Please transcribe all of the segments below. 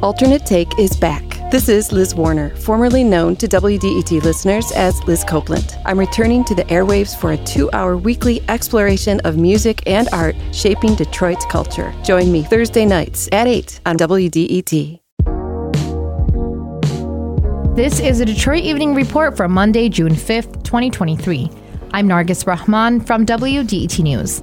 Alternate Take is back. This is Liz Warner, formerly known to WDET listeners as Liz Copeland. I'm returning to the airwaves for a two hour weekly exploration of music and art shaping Detroit's culture. Join me Thursday nights at 8 on WDET. This is a Detroit Evening Report for Monday, June 5th, 2023. I'm Nargis Rahman from WDET News.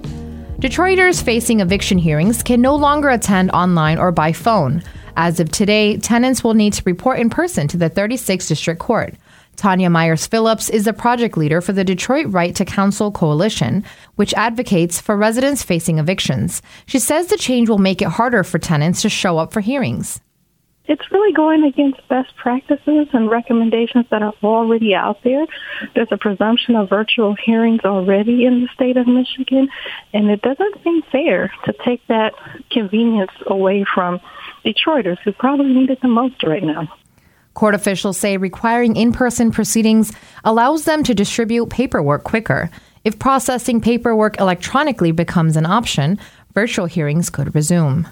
Detroiters facing eviction hearings can no longer attend online or by phone. As of today, tenants will need to report in person to the 36th District Court. Tonya Myers Phillips is the project leader for the Detroit Right to Counsel Coalition, which advocates for residents facing evictions. She says the change will make it harder for tenants to show up for hearings. It's really going against best practices and recommendations that are already out there. There's a presumption of virtual hearings already in the state of Michigan, and it doesn't seem fair to take that convenience away from Detroiters who probably need it the most right now. Court officials say requiring in person proceedings allows them to distribute paperwork quicker. If processing paperwork electronically becomes an option, virtual hearings could resume.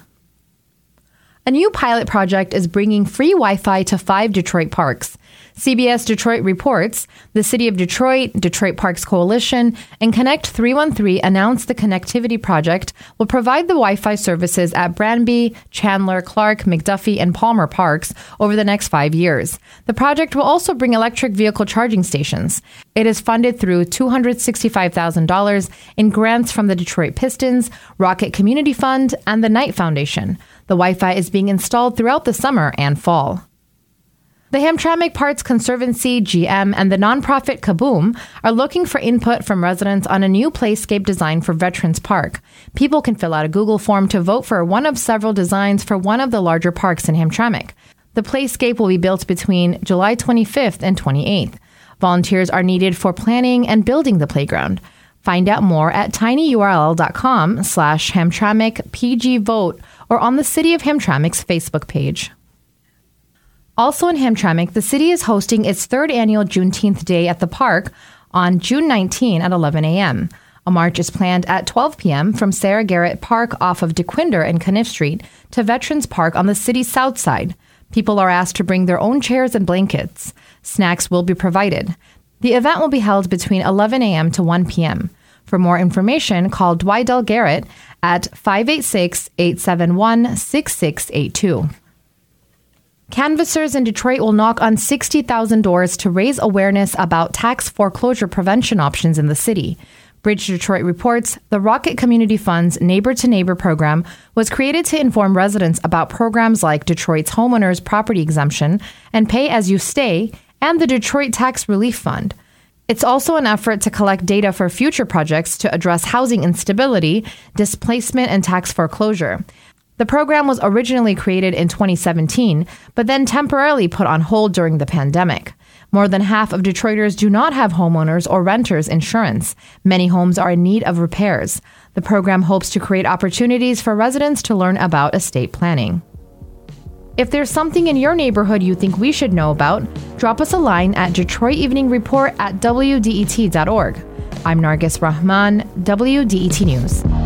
A new pilot project is bringing free Wi Fi to five Detroit parks. CBS Detroit reports the City of Detroit, Detroit Parks Coalition, and Connect 313 announced the connectivity project will provide the Wi Fi services at Branby, Chandler, Clark, McDuffie, and Palmer parks over the next five years. The project will also bring electric vehicle charging stations. It is funded through $265,000 in grants from the Detroit Pistons, Rocket Community Fund, and the Knight Foundation. The Wi Fi is being installed throughout the summer and fall. The Hamtramck Parks Conservancy, GM, and the nonprofit Kaboom are looking for input from residents on a new playscape design for Veterans Park. People can fill out a Google form to vote for one of several designs for one of the larger parks in Hamtramck. The playscape will be built between July 25th and 28th. Volunteers are needed for planning and building the playground. Find out more at tinyurl.com slash Hamtramck or on the City of Hamtramck's Facebook page. Also in Hamtramck, the city is hosting its third annual Juneteenth Day at the park on June 19 at 11 a.m. A march is planned at 12 p.m. from Sarah Garrett Park off of Dequindre and Caniff Street to Veterans Park on the city's south side. People are asked to bring their own chairs and blankets. Snacks will be provided. The event will be held between 11 a.m. to 1 p.m. For more information, call Dwidell Garrett at 586 871 6682. Canvassers in Detroit will knock on 60,000 doors to raise awareness about tax foreclosure prevention options in the city. Bridge Detroit reports the Rocket Community Fund's Neighbor to Neighbor program was created to inform residents about programs like Detroit's homeowners property exemption and pay as you stay and the Detroit Tax Relief Fund. It's also an effort to collect data for future projects to address housing instability, displacement, and tax foreclosure. The program was originally created in 2017, but then temporarily put on hold during the pandemic. More than half of Detroiters do not have homeowners or renters insurance. Many homes are in need of repairs. The program hopes to create opportunities for residents to learn about estate planning. If there's something in your neighborhood you think we should know about, drop us a line at Detroit Evening Report at WDET.org. I'm Nargis Rahman, WDET News.